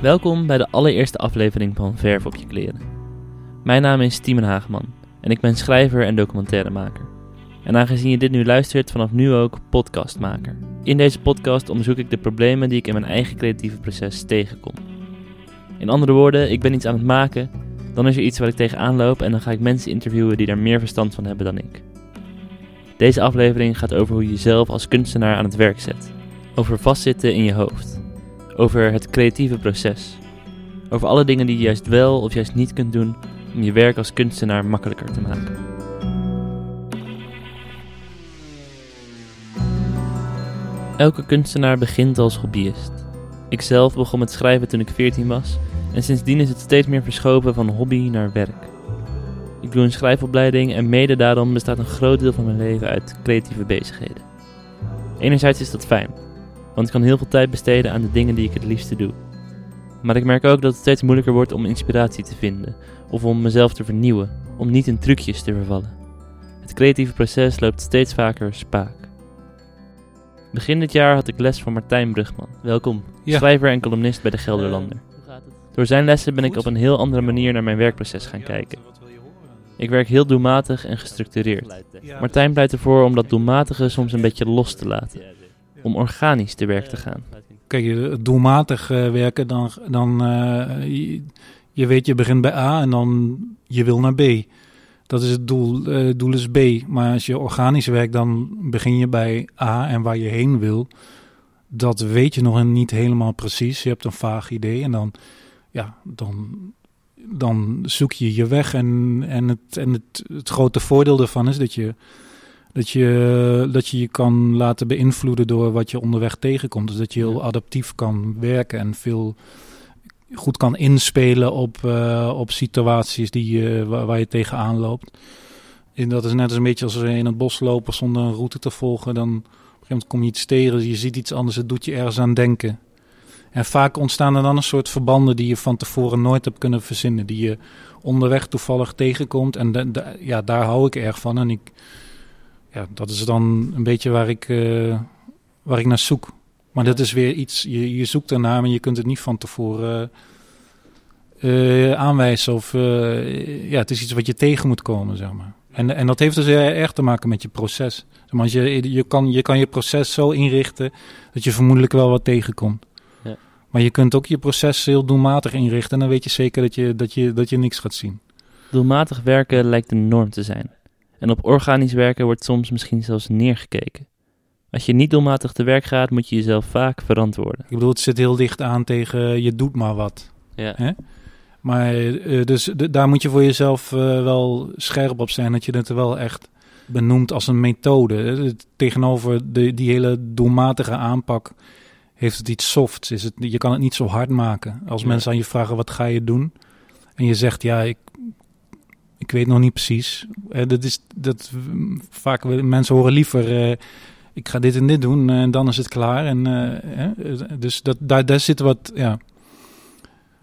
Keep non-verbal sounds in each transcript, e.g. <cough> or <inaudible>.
Welkom bij de allereerste aflevering van Verf op je kleren. Mijn naam is Tiemen Hageman en ik ben schrijver en documentairemaker. En aangezien je dit nu luistert, vanaf nu ook podcastmaker. In deze podcast onderzoek ik de problemen die ik in mijn eigen creatieve proces tegenkom. In andere woorden, ik ben iets aan het maken, dan is er iets waar ik tegenaan loop en dan ga ik mensen interviewen die daar meer verstand van hebben dan ik. Deze aflevering gaat over hoe je jezelf als kunstenaar aan het werk zet. Over vastzitten in je hoofd. Over het creatieve proces. Over alle dingen die je juist wel of juist niet kunt doen om je werk als kunstenaar makkelijker te maken. Elke kunstenaar begint als hobbyist. Ikzelf begon met schrijven toen ik 14 was en sindsdien is het steeds meer verschoven van hobby naar werk. Ik doe een schrijfopleiding en mede daarom bestaat een groot deel van mijn leven uit creatieve bezigheden. Enerzijds is dat fijn, want ik kan heel veel tijd besteden aan de dingen die ik het liefste doe. Maar ik merk ook dat het steeds moeilijker wordt om inspiratie te vinden of om mezelf te vernieuwen, om niet in trucjes te vervallen. Het creatieve proces loopt steeds vaker spaak. Begin dit jaar had ik les van Martijn Brugman. Welkom, Ja. schrijver en columnist bij de Gelderlander. Door zijn lessen ben ik op een heel andere manier naar mijn werkproces gaan kijken. Ik werk heel doelmatig en gestructureerd. Martijn pleit ervoor om dat doelmatige soms een beetje los te laten. Om organisch te werk te gaan. Kijk, je doelmatig eh, werken, dan, dan eh, je, je weet je begint bij A en dan je wil naar B. Dat is het doel. eh, Het doel is B. Maar als je organisch werkt, dan begin je bij A en waar je heen wil. Dat weet je nog niet helemaal precies. Je hebt een vaag idee en dan, ja, dan, dan zoek je je weg. En, en, het, en het, het grote voordeel daarvan is dat je, dat, je, dat je je kan laten beïnvloeden door wat je onderweg tegenkomt. Dus dat je heel adaptief kan werken en veel goed kan inspelen op, eh, op situaties die, waar, waar je tegenaan loopt. En dat is net als een beetje als we in het bos lopen zonder een route te volgen. Dan op een gegeven moment kom je iets tegen, je ziet iets anders, het doet je ergens aan denken. En vaak ontstaan er dan een soort verbanden die je van tevoren nooit hebt kunnen verzinnen. Die je onderweg toevallig tegenkomt. En ja, daar hou ik erg van. En ik, ja, dat is dan een beetje waar ik, eh, waar ik naar zoek. Maar dat is weer iets, je, je zoekt ernaar, maar je kunt het niet van tevoren eh, aanwijzen. Of eh, ja, het is iets wat je tegen moet komen, zeg maar. En, en dat heeft dus heel erg te maken met je proces. Zeg maar, je, je, kan, je kan je proces zo inrichten dat je vermoedelijk wel wat tegenkomt. Ja. Maar je kunt ook je proces heel doelmatig inrichten en dan weet je zeker dat je, dat je, dat je niks gaat zien. Doelmatig werken lijkt de norm te zijn. En op organisch werken wordt soms misschien zelfs neergekeken. Als je niet doelmatig te werk gaat, moet je jezelf vaak verantwoorden. Ik bedoel, het zit heel dicht aan tegen je doet maar wat. Ja. Maar eh, dus daar moet je voor jezelf eh, wel scherp op zijn dat je het wel echt benoemt als een methode. Tegenover de, die hele doelmatige aanpak heeft het iets softs. Is het, je kan het niet zo hard maken. Als Ja. mensen aan je vragen wat ga je doen en je zegt ja ik, ik weet nog niet precies. Eh, dat is dat vaak mensen horen liever eh, ik ga dit en dit doen en dan is het klaar. En, eh, eh, dus dat, daar, daar zit wat ja.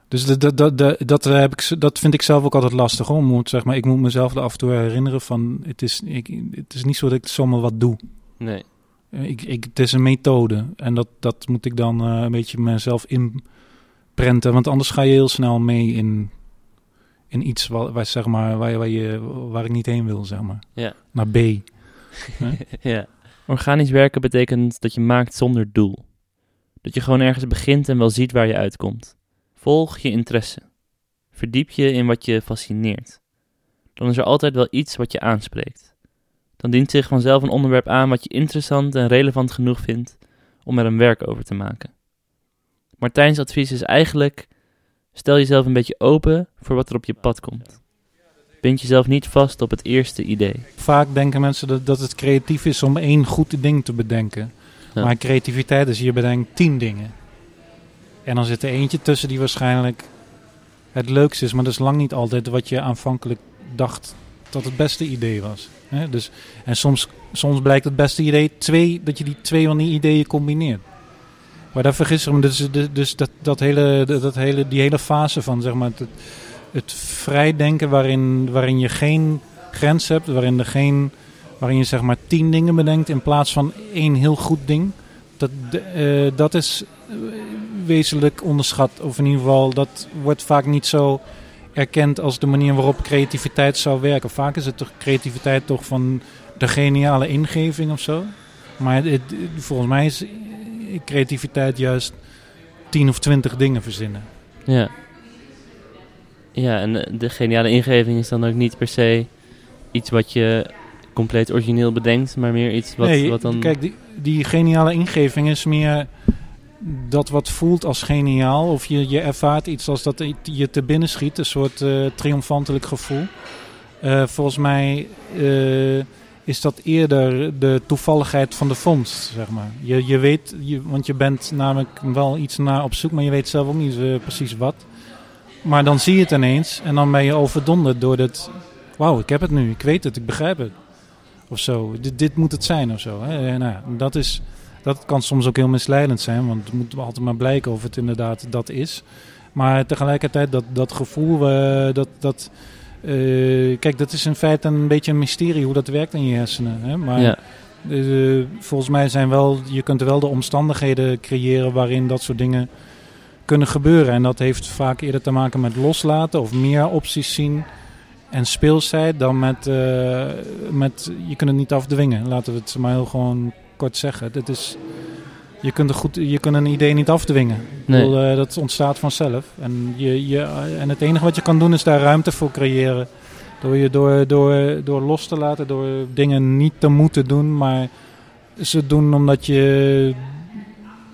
Dus dat, dat, dat, dat, heb ik, dat vind ik zelf ook altijd lastig. Hoor. Moet, zeg maar, ik moet mezelf er af en toe herinneren van... Het is, ik, het is niet zo dat ik zomaar wat doe. Nee. Eh, Ik, ik, het is een methode. En dat, dat moet ik dan eh, een beetje mezelf inprenten. Want anders ga je heel snel mee in, in iets waar, waar, zeg maar, waar, je- waar, je, waar ik niet heen wil. Zeg maar. Ja. Naar B. <laughs> ja. Organisch werken betekent dat je maakt zonder doel. Dat je gewoon ergens begint en wel ziet waar je uitkomt. Volg je interesse. Verdiep je in wat je fascineert. Dan is er altijd wel iets wat je aanspreekt. Dan dient zich vanzelf een onderwerp aan wat je interessant en relevant genoeg vindt om er een werk over te maken. Martijns advies is eigenlijk: stel jezelf een beetje open voor wat er op je pad komt. Bind jezelf niet vast op het eerste idee. Vaak denken mensen dat, dat het creatief is om één goed ding te bedenken. Ja. Maar creativiteit is je bedenkt tien dingen. En dan zit er eentje tussen die waarschijnlijk het leukste is. Maar dat is lang niet altijd wat je aanvankelijk dacht dat het beste idee was. Dus, en soms, soms blijkt het beste idee twee, dat je die twee van die ideeën combineert. Maar daar vergis ik me. Dus, dus- dus dat, dat hele, dat, hele, die hele fase van zeg maar, het, het vrijdenken waarin, waarin je geen grens hebt, waarin, er geen, waarin je zeg maar tien dingen bedenkt in plaats van één heel goed ding. Dat, eh, dat is, wezenlijk onderschat. Of in ieder geval, dat wordt vaak niet zo erkend als de manier waarop creativiteit zou werken. Vaak is het toch creativiteit toch van de geniale ingeving of zo. Maar het, volgens mij is creativiteit juist tien of twintig dingen verzinnen. Ja. Ja, en de geniale ingeving is dan ook niet per se iets wat je compleet origineel bedenkt, maar meer iets wat, nee, wat dan... kijk, die, die geniale ingeving is meer dat wat voelt als geniaal. Of je, je ervaart iets als dat je te binnen schiet. Een soort uh, triomfantelijk gevoel. Uh, volgens mij uh, is dat eerder de toevalligheid van de vondst, zeg maar. Je, je weet, je, want je bent namelijk wel iets naar op zoek, maar je weet zelf ook niet precies wat. Maar dan zie je het ineens en dan ben je overdonderd door dat... Wauw, ik heb het nu, ik weet het, ik begrijp het. Of zo, dit, dit moet het zijn of zo. Hè? Nou ja, dat is dat kan soms ook heel misleidend zijn, want het moet altijd maar blijken of het inderdaad dat is. Maar tegelijkertijd dat, dat gevoel, uh, dat, dat, uh, kijk, dat is in feite een beetje een mysterie hoe dat werkt in je hersenen. Hè? Maar ja. uh, volgens mij zijn wel, je kunt wel de omstandigheden creëren waarin dat soort dingen kunnen gebeuren. En dat heeft vaak eerder te maken met loslaten of meer opties zien en speelsheid dan met, met je kunt het niet afdwingen. Laten we het maar heel gewoon kort zeggen. Dit is, je, kunt een goed, je kunt een idee niet afdwingen. Nee. Bedoel, uh, dat ontstaat vanzelf. En, je, je, en het enige wat je kan doen is daar ruimte voor creëren. Door je door, door, door los te laten, door dingen niet te moeten doen, maar ze doen omdat je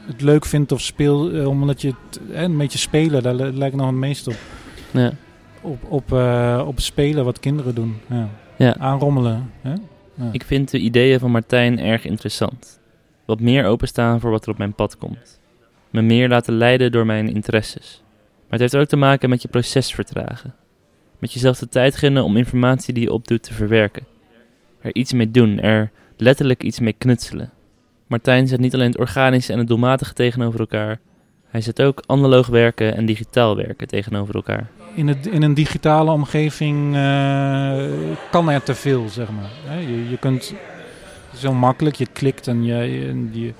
het leuk vindt of speel, eh, omdat je het eh, een beetje spelen, daar lijkt nog het meest op. Ja. Op, op, uh, op spelen wat kinderen doen. Ja. ja. Aanrommelen. Hè? Ik vind de ideeën van Martijn erg interessant. Wat meer openstaan voor wat er op mijn pad komt. Me meer laten leiden door mijn interesses. Maar het heeft ook te maken met je proces vertragen. Met jezelf de tijd gunnen om informatie die je opdoet te verwerken. Er iets mee doen, er letterlijk iets mee knutselen. Martijn zet niet alleen het organische en het doelmatige tegenover elkaar, hij zet ook analoog werken en digitaal werken tegenover elkaar in, het, in een digitale omgeving uh, kan er te veel, zeg maar. Je, je kunt zo makkelijk, je klikt en je, en je,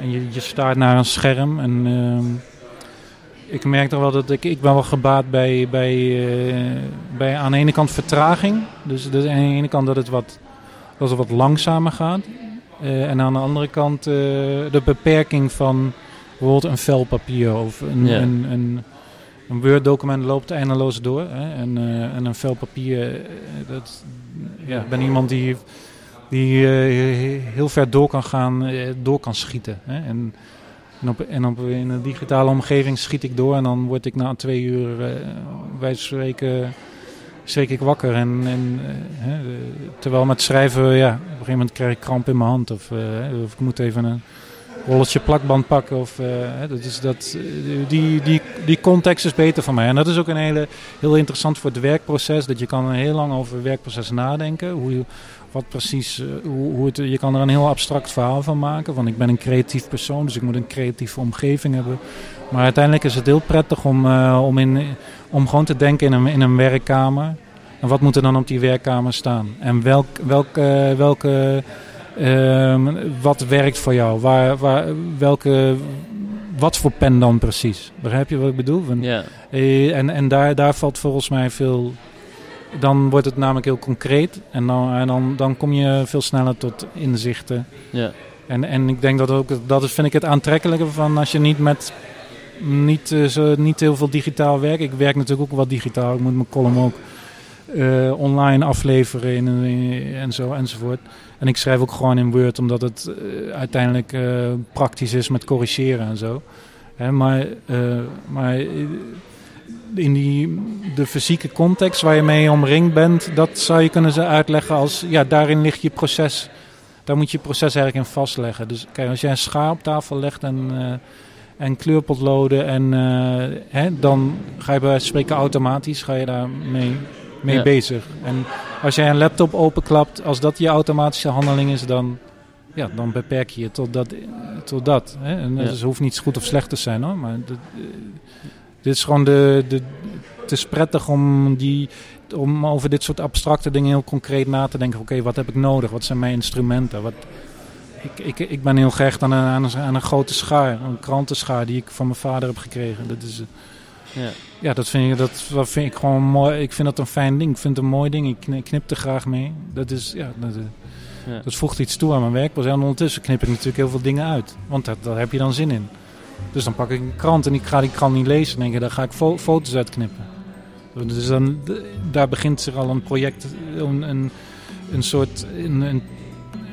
en je, je staart naar een scherm. En uh, ik merk toch wel dat ik, ik ben wel gebaat bij, bij, uh, bij aan de ene kant vertraging. Dus, dus aan de ene kant dat het wat, dat het wat langzamer gaat. Uh, en aan de andere kant de beperking van bijvoorbeeld een vel papier of een, ja. een, een een Word-document loopt eindeloos door. Hè? En, en een vel papier, dat, ja, ik ben iemand die, die uh, heel ver door kan gaan, door kan schieten. Hè? En, en, op, en op, in een digitale omgeving schiet ik door en dan word ik na twee uur, wij spreken, schrik ik wakker. En, en terwijl met schrijven, ja, op een gegeven moment krijg ik kramp in mijn hand. Of, of ik moet even een rolletje plakband pakken. Of, uh, dat is dat, die, die, die context is beter voor mij. En dat is ook een hele, heel interessant voor het werkproces. Dat je kan heel lang over het werkproces nadenken. Hoe je, wat precies, uh, hoe, hoe je kan er een heel abstract verhaal van maken. Van ik ben een creatief persoon, dus ik moet een creatieve omgeving hebben. Maar uiteindelijk is het heel prettig om, om, in, om gewoon te denken in een, in een werkkamer. En wat moet er dan op die werkkamer staan? En welk, welk, welke wat werkt voor jou? Waar, waar, welke, wat voor pen dan precies? Begrijp je wat ik bedoel? Ja. Uh, en en daar, daar valt volgens mij veel. Dan wordt het namelijk heel concreet. En dan, en dan, dan kom je veel sneller tot inzichten. Ja. En, en ik denk dat ook, dat is, vind ik het aantrekkelijke van als je niet met niet, uh, zo, niet heel veel digitaal werkt. Ik werk natuurlijk ook wat digitaal. Ik moet mijn column ook uh, online afleveren en, zo enzovoort. En ik schrijf ook gewoon in Word, omdat het uh, uiteindelijk uh, praktisch is met corrigeren en zo. Hè, maar, maar in die, de fysieke context waar je mee omringd bent, dat zou je kunnen uitleggen als, ja, daarin ligt je proces. Daar moet je proces eigenlijk in vastleggen. Dus kijk, als jij een schaar op tafel legt en, en kleurpotloden, en, hè, dan ga je bij spreken automatisch, ga je daarmee mee bezig. En als jij een laptop openklapt, als dat je automatische handeling is, dan, ja, dan beperk je je tot dat. Tot dat hè? En ja. dus hoeft niet goed of slecht te zijn hoor. Maar dit, dit is gewoon de, de. Het is prettig om, die, om over dit soort abstracte dingen heel concreet na te denken. Oké, wat heb ik nodig? Wat zijn mijn instrumenten? Wat, ik, ik, ik ben heel gehecht aan een, aan, een, aan een grote schaar, een krantenschaar die ik van mijn vader heb gekregen. Dat is, eh, Ja. ja, dat vind, ik, dat, dat vind ik gewoon mooi. Ik vind dat een fijn ding. Ik vind het een mooi ding. Ik kni- knip er graag mee. Dat is, ja, dat, eh, Ja. dat voegt iets toe aan mijn werk. En ondertussen knip ik natuurlijk heel veel dingen uit. Want dat, daar heb je dan zin in. Dus dan pak ik een krant en ik ga die krant niet lezen. En denk ik, daar ga ik fo- foto's uitknippen. Dus dan, daar begint zich al een project, een, een, een soort een, een,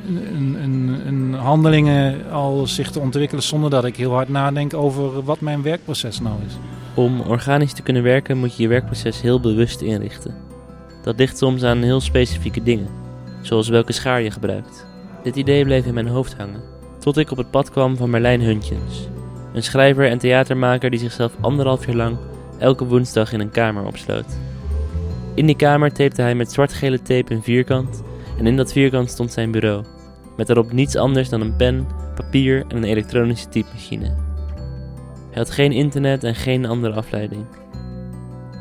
een, een, een handelingen al zich te ontwikkelen zonder dat ik heel hard nadenk over wat mijn werkproces nou is. Om organisch te kunnen werken moet je je werkproces heel bewust inrichten. Dat ligt soms aan heel specifieke dingen, zoals welke schaar je gebruikt. Dit idee bleef in mijn hoofd hangen, tot ik op het pad kwam van Merlijn Huntjens. Een schrijver en theatermaker die zichzelf anderhalf jaar lang elke woensdag in een kamer opsloot. In die kamer tapte hij met zwart-gele tape een vierkant en in dat vierkant stond zijn bureau, met daarop niets anders dan een pen, papier en een elektronische typemachine. Hij had geen internet en geen andere afleiding.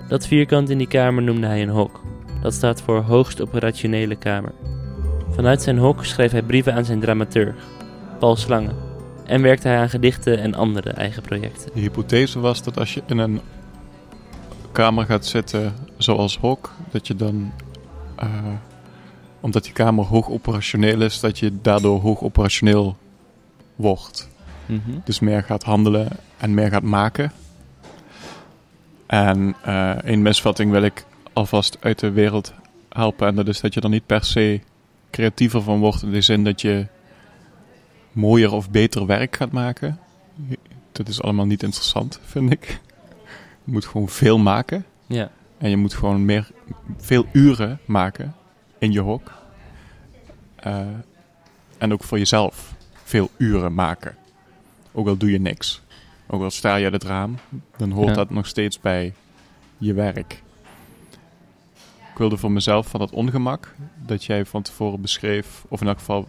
Dat vierkant in die kamer noemde hij een hok. Dat staat voor hoogst operationele kamer. Vanuit zijn hok schreef hij brieven aan zijn dramaturg, Paul Slangen, en werkte hij aan gedichten en andere eigen projecten. De hypothese was dat als je in een kamer gaat zitten zoals Hok, dat je dan, eh, omdat die kamer hoog operationeel is, dat je daardoor hoog operationeel wordt. Dus meer gaat handelen en meer gaat maken. En eh één misvatting wil ik alvast uit de wereld helpen. En dat is dat je er niet per se creatiever van wordt. In de zin dat je mooier of beter werk gaat maken. Dat is allemaal niet interessant, vind ik. Je moet gewoon veel maken. Ja, En je moet gewoon meer, veel uren maken in je hok. Eh, en ook voor jezelf veel uren maken. Ook al doe je niks. Ook al sta je uit het raam, dan hoort Ja. dat nog steeds bij je werk. Ik wilde voor mezelf van dat ongemak dat jij van tevoren beschreef, of in elk geval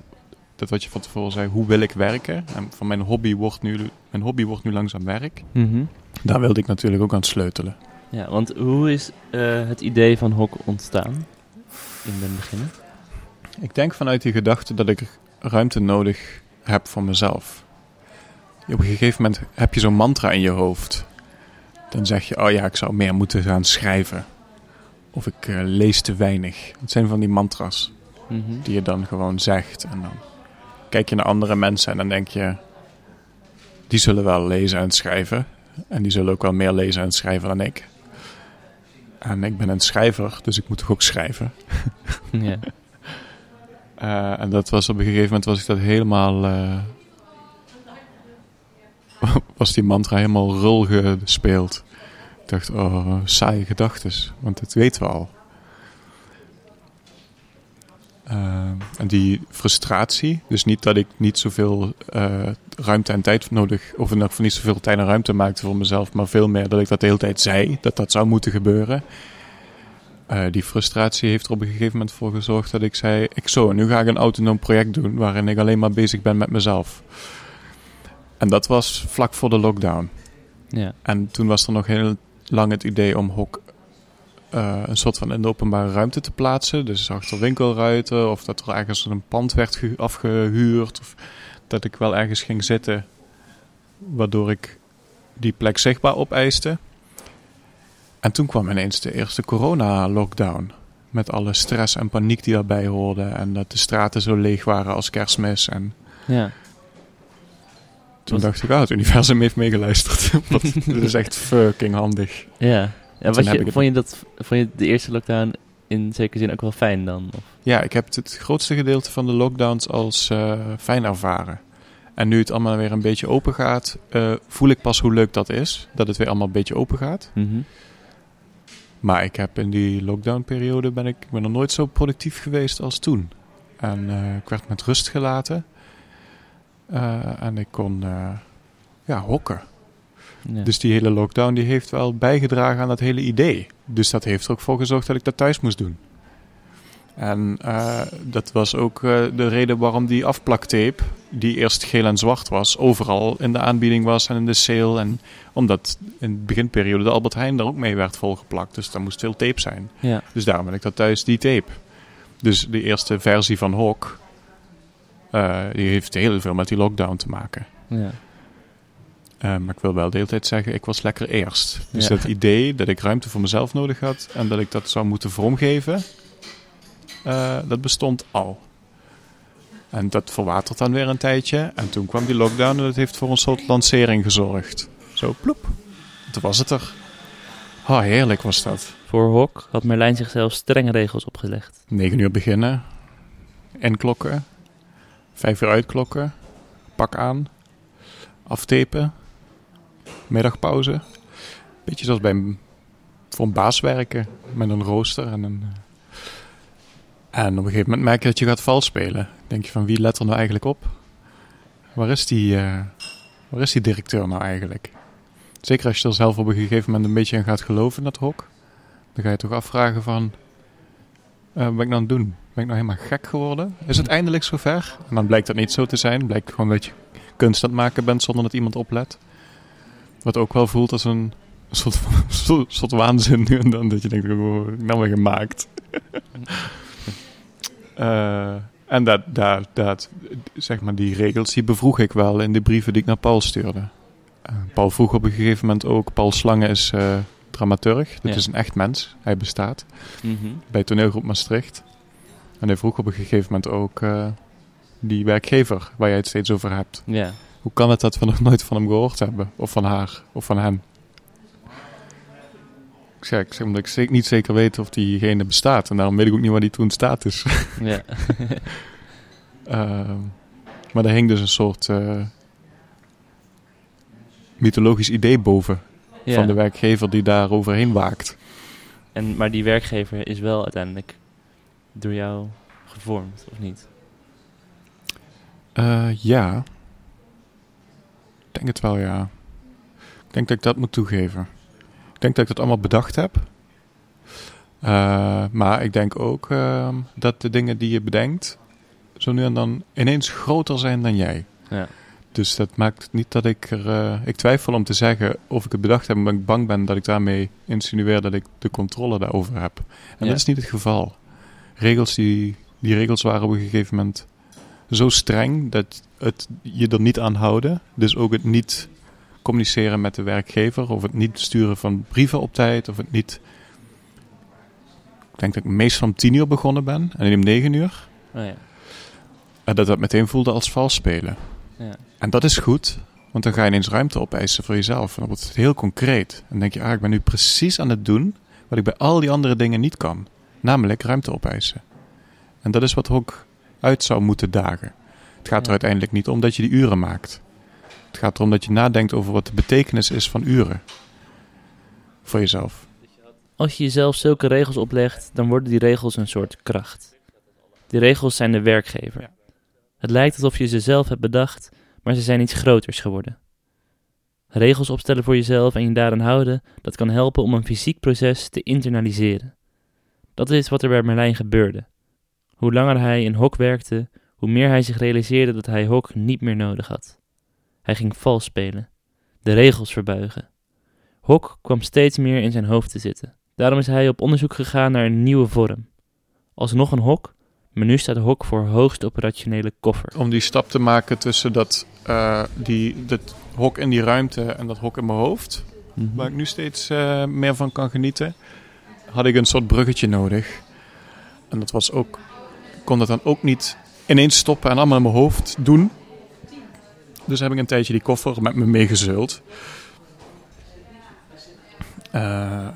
dat wat je van tevoren zei, hoe wil ik werken? En van mijn hobby wordt nu, mijn hobby wordt nu langzaam werk. Daar wilde ik natuurlijk ook aan sleutelen. ja want hoe is eh, het idee van hok ontstaan in den beginnen? Ik denk vanuit die gedachte dat ik ruimte nodig heb voor mezelf. Op een gegeven moment heb je zo'n mantra in je hoofd. Dan zeg je, oh ja, ik zou meer moeten gaan schrijven. Of ik eh, lees te weinig. Het zijn van die mantras die je dan gewoon zegt. En dan kijk je naar andere mensen en dan denk je... Die zullen wel lezen en schrijven. En die zullen ook wel meer lezen en schrijven dan ik. En ik ben een schrijver, dus ik moet toch ook schrijven. ja. <laughs> Eh, en dat was op een gegeven moment was ik dat helemaal. eh, <laughs> was die mantra helemaal rul gespeeld. Ik dacht, oh, saaie gedachtes, want dat weten we al. Eh, en die frustratie, dus niet dat ik niet zoveel eh, ruimte en tijd nodig, of in niet zoveel tijd en ruimte maakte voor mezelf, maar veel meer dat ik dat de hele tijd zei, dat dat zou moeten gebeuren. Eh, die frustratie heeft er op een gegeven moment voor gezorgd dat ik zei: ik zo, nu ga ik een autonoom project doen waarin ik alleen maar bezig ben met mezelf. En dat was vlak voor de lockdown. ja. En toen was er nog heel lang het idee om Hok eh, een soort van in de openbare ruimte te plaatsen. Dus achter winkelruiten of dat er ergens een pand werd ge- afgehuurd. Of dat ik wel ergens ging zitten waardoor ik die plek zichtbaar opeiste. En toen kwam ineens de eerste corona-lockdown. Met alle stress en paniek die daarbij hoorde. En dat de straten zo leeg waren als kerstmis. En ja. Toen Was- dacht ik, ah, het universum heeft meegeluisterd. <laughs> Dit is echt fucking handig. Ja. Was heb je, vond, je dat, vond je de eerste lockdown in zekere zin ook wel fijn dan? Of? Ja, ik heb het grootste gedeelte van de lockdowns als eh, fijn ervaren. En nu het allemaal weer een beetje open gaat, eh, voel ik pas hoe leuk dat is. Dat het weer allemaal een beetje open gaat. Mhm. Maar ik heb in die lockdownperiode ben ik, ik ben er nooit zo productief geweest als toen. En eh, ik werd met rust gelaten. Eh, en ik kon eh, ja, hokken. Ja. Dus die hele lockdown die heeft wel bijgedragen aan dat hele idee. Dus dat heeft er ook voor gezorgd dat ik dat thuis moest doen. En eh, dat was ook de reden waarom die afplaktape, die eerst geel en zwart was, overal in de aanbieding was en in de sale. En omdat in de beginperiode de Albert Heijn er ook mee werd volgeplakt. Dus daar moest veel tape zijn. ja. Dus daarom ben ik dat thuis die tape. Dus de eerste versie van Hawk Eh, die heeft heel veel met die lockdown te maken. Ja. Eh, maar ik wil wel de hele tijd zeggen, ik was lekker eerst. Dus Ja. dat idee dat ik ruimte voor mezelf nodig had en dat ik dat zou moeten vormgeven, eh, dat bestond al. En dat verwatert dan weer een tijdje. En toen kwam die lockdown en dat heeft voor een soort lancering gezorgd. Zo, ploep. Toen was het er. Oh, heerlijk was dat. Voor Hok had Merlijn zichzelf strenge regels opgelegd. 9 uur beginnen. Inklokken. Vijf uur uitklokken. Pak aan. Aftepen. Middagpauze. Beetje zoals bij een- voor een baas werken. Met een rooster en een... eh, En op een gegeven moment merk je dat je gaat vals spelen. Denk je van wie let er nou eigenlijk op? Waar is die, eh, waar is die directeur nou eigenlijk? Zeker als je er zelf op een gegeven moment een beetje in gaat geloven in dat hok. Dan ga je toch afvragen van... eh, wat ben ik nou aan het doen? Ben ik nou helemaal gek geworden? Is het eindelijk zover? En dan blijkt dat niet zo te zijn. Blijkt gewoon dat je kunst aan het maken bent zonder dat iemand oplet. Wat ook wel voelt als een soort, <laughs> soort, soort waanzin nu en dan. Dat je denkt, oh, ik nou weer gemaakt? <laughs> Eh, en dat, dat, dat, zeg maar, die regels die bevroeg ik wel in de brieven die ik naar Paul stuurde. Eh, Paul vroeg op een gegeven moment ook, Paul Slange is eh, dramaturg. Dat Ja. is een echt mens. Hij bestaat Mhm. bij toneelgroep Maastricht. En hij vroeg op een gegeven moment ook eh, die werkgever waar jij het steeds over hebt. Ja. Hoe kan het dat we nog nooit van hem gehoord hebben? Of van haar? Of van hem? Ik zeg, ik zeg omdat ik zeker niet zeker weet of diegene bestaat. En daarom weet ik ook niet waar die toen staat is. <laughs> ja. <laughs> Ehm, maar er hing dus een soort eh, mythologisch idee boven. ja. Van de werkgever die daar overheen waakt. En, maar die werkgever is wel uiteindelijk door jou gevormd, of niet? Eh, ja. Ik denk het wel, ja. Ik denk dat ik dat moet toegeven. Ik denk dat ik dat allemaal bedacht heb. Eh, maar ik denk ook ehm, dat de dingen die je bedenkt... zo nu en dan ineens groter zijn dan jij. Ja. Dus dat maakt niet dat ik er... eh, ik twijfel om te zeggen of ik het bedacht heb... omdat ik bang ben dat ik daarmee insinueer dat ik de controle daarover heb. En Ja. dat is niet het geval. Regels die, die regels waren op een gegeven moment zo streng... dat het je er niet aan houden. Dus ook het niet communiceren met de werkgever... of het niet sturen van brieven op tijd... of het niet... Ik denk dat ik meestal om tien uur begonnen ben... en om negen uur... Oh ja. En dat dat meteen voelde als vals spelen. Ja. En dat is goed, want dan ga je ineens ruimte opeisen voor jezelf. En dan wordt het heel concreet. En dan denk je, ah, ik ben nu precies aan het doen wat ik bij al die andere dingen niet kan. Namelijk ruimte opeisen. En dat is wat er ook uit zou moeten dagen. Het gaat er uiteindelijk niet om dat je die uren maakt. Het gaat erom dat je nadenkt over wat de betekenis is van uren. Voor jezelf. Als je jezelf zulke regels oplegt, dan worden die regels een soort kracht. Die regels zijn de werkgever. Het lijkt alsof je ze zelf hebt bedacht, maar ze zijn iets groters geworden. Regels opstellen voor jezelf en je daaraan houden, dat kan helpen om een fysiek proces te internaliseren. Dat is wat er bij Merlijn gebeurde. Hoe langer hij in hok werkte, hoe meer hij zich realiseerde dat hij hok niet meer nodig had. Hij ging vals spelen, de regels verbuigen. Hok kwam steeds meer in zijn hoofd te zitten. Daarom is hij op onderzoek gegaan naar een nieuwe vorm. Alsnog een hok, maar nu staat hok voor hoogst operationele koffer. Om die stap te maken tussen dat, eh, die, dat hok in die ruimte en dat hok in mijn hoofd. waar ik nu steeds eh, meer van kan genieten, had ik een soort bruggetje nodig. En dat was ook, ik kon dat dan ook niet ineens stoppen en allemaal in mijn hoofd doen. Dus heb ik een tijdje die koffer met me meegezult. Eh,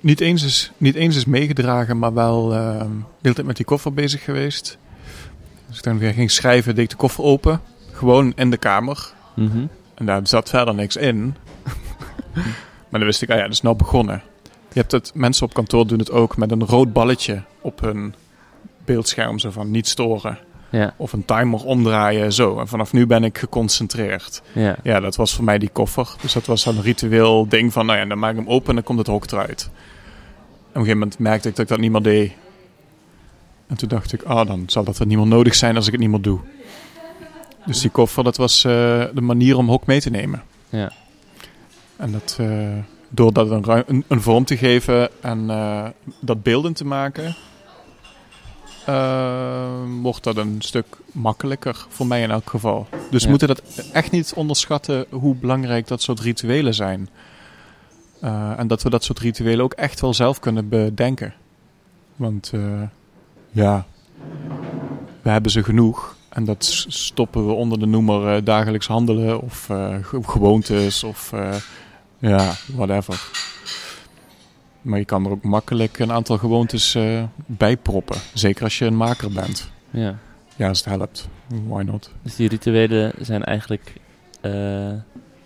niet, eens is, niet eens is meegedragen, maar wel eh, de hele tijd met die koffer bezig geweest. Dus ik dan weer ging schrijven, deed ik de koffer open. Gewoon in de kamer. Mhm. En daar zat verder niks in. <laughs> maar dan wist ik, ah ja, dat is nou begonnen. Je hebt het, mensen op kantoor doen het ook met een rood balletje op hun beeldscherm. Zo van niet storen. Ja, Of een timer omdraaien, zo. En vanaf nu ben ik geconcentreerd. ja, Ja, dat was voor mij die koffer. Dus dat was een ritueel ding van, nou ja, dan maak ik hem open en dan komt het hok eruit. En op een gegeven moment merkte ik dat ik dat niet meer deed. En toen dacht ik, ah, dan zal dat er niet meer nodig zijn als ik het niet meer doe. Dus die koffer, dat was eh, de manier om hok mee te nemen. ja. En dat, eh, door dat een, een, een vorm te geven en eh, dat beeldend te maken, eh, wordt dat een stuk makkelijker, voor mij in elk geval. Dus we Ja. moeten dat echt niet onderschatten hoe belangrijk dat soort rituelen zijn. En dat we dat soort rituelen ook echt wel zelf kunnen bedenken. Want ja, we hebben ze genoeg. En dat stoppen we onder de noemer dagelijks handelen of ge- gewoontes of ja, whatever. Maar je kan er ook makkelijk een aantal gewoontes eh bij proppen. Zeker als je een maker bent. Ja. Ja, als het helpt. Why not? Dus die rituelen zijn eigenlijk eh,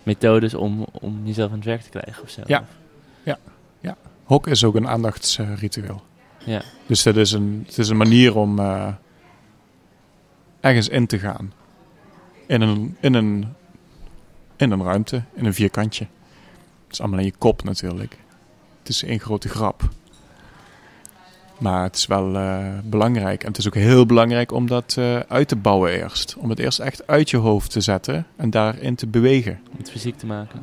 methodes om, om jezelf aan het werk te krijgen of zo. Ja. Hok is ook een aandachtsritueel. Ja. Dus het is een, het is een manier om eh, ergens in te gaan. In een, in, een, in een ruimte, in een vierkantje. Het is allemaal in je kop natuurlijk. Het is één grote grap. Maar het is wel eh, belangrijk. En het is ook heel belangrijk om dat eh, uit te bouwen eerst. Om het eerst echt uit je hoofd te zetten en daarin te bewegen. Om het fysiek te maken.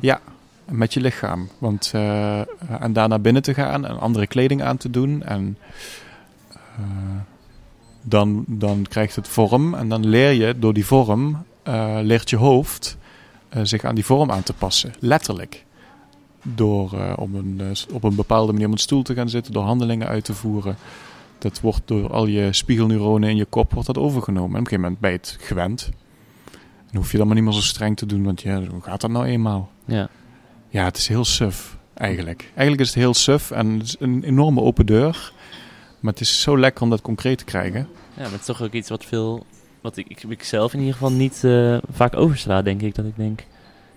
Met je lichaam. Want, eh, en daar naar binnen te gaan en andere kleding aan te doen. En dan, dan krijgt het vorm. En dan leer je door die vorm, leert je hoofd zich aan die vorm aan te passen. Letterlijk. Door eh, op, een, eh, op een bepaalde manier op een stoel te gaan zitten, door handelingen uit te voeren. Dat wordt door al je spiegelneuronen in je kop wordt dat overgenomen. En op een gegeven moment ben je het gewend. Dan hoef je dat maar niet meer zo streng te doen, want ja, hoe gaat dat nou eenmaal? Ja. Ja, het is heel suf eigenlijk. Eigenlijk is het heel suf en het is een enorme open deur. Maar het is zo lekker om dat concreet te krijgen. ja, maar het is toch ook iets wat veel... Wat ik, ik, ik zelf in ieder geval niet eh, vaak oversla, denk ik. Dat ik denk,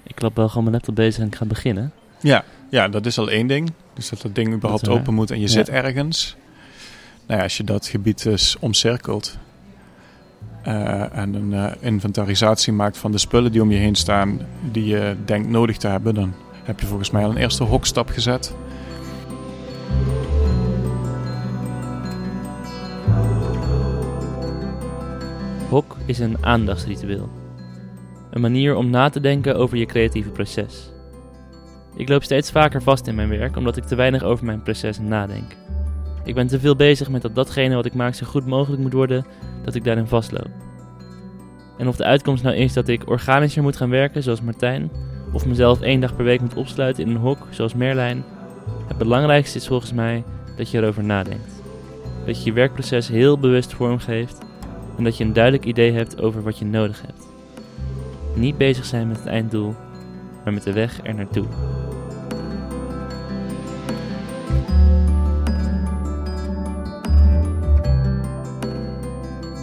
ik klap wel gewoon mijn laptop bezig en ik ga beginnen. Ja, ja dat is al één ding. Dus dat dat ding überhaupt waar. open moet en je Ja. zit ergens. Nou ja, als je dat gebied dus omcirkelt... eh, en een eh, inventarisatie maakt van de spullen die om je heen staan... die je denkt nodig te hebben... dan heb je volgens mij al een eerste hokstap gezet. Hok is een aandachtsritueel. Een manier om na te denken over je creatieve proces. Ik loop steeds vaker vast in mijn werk omdat ik te weinig over mijn proces nadenk. Ik ben te veel bezig met dat datgene wat ik maak zo goed mogelijk moet worden, dat ik daarin vastloop. En of de uitkomst nou is dat ik organischer moet gaan werken, zoals Martijn, of mezelf één dag per week moet opsluiten in een hok, zoals Merlijn, het belangrijkste is volgens mij dat je erover nadenkt. Dat je je werkproces heel bewust vormgeeft en dat je een duidelijk idee hebt over wat je nodig hebt. Niet bezig zijn met het einddoel, maar met de weg er naartoe.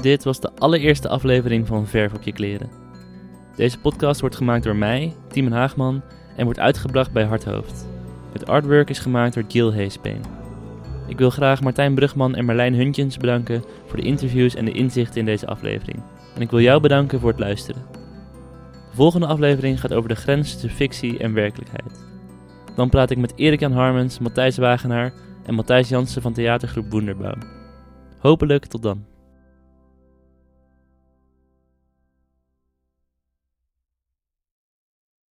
Dit was de allereerste aflevering van Verf op je kleren. Deze podcast wordt gemaakt door mij, Timon Haagman, en wordt uitgebracht bij Harthoofd. Het artwork is gemaakt door Gil Heespeen. Ik wil graag Martijn Brugman en Marlijn Huntjens bedanken voor de interviews en de inzichten in deze aflevering. En ik wil jou bedanken voor het luisteren. De volgende aflevering gaat over de grens tussen fictie en werkelijkheid. Dan praat ik met Erik-Jan Harmens, Matthijs Wagenaar en Matthijs Jansen van theatergroep Wonderbaum. Hopelijk tot dan.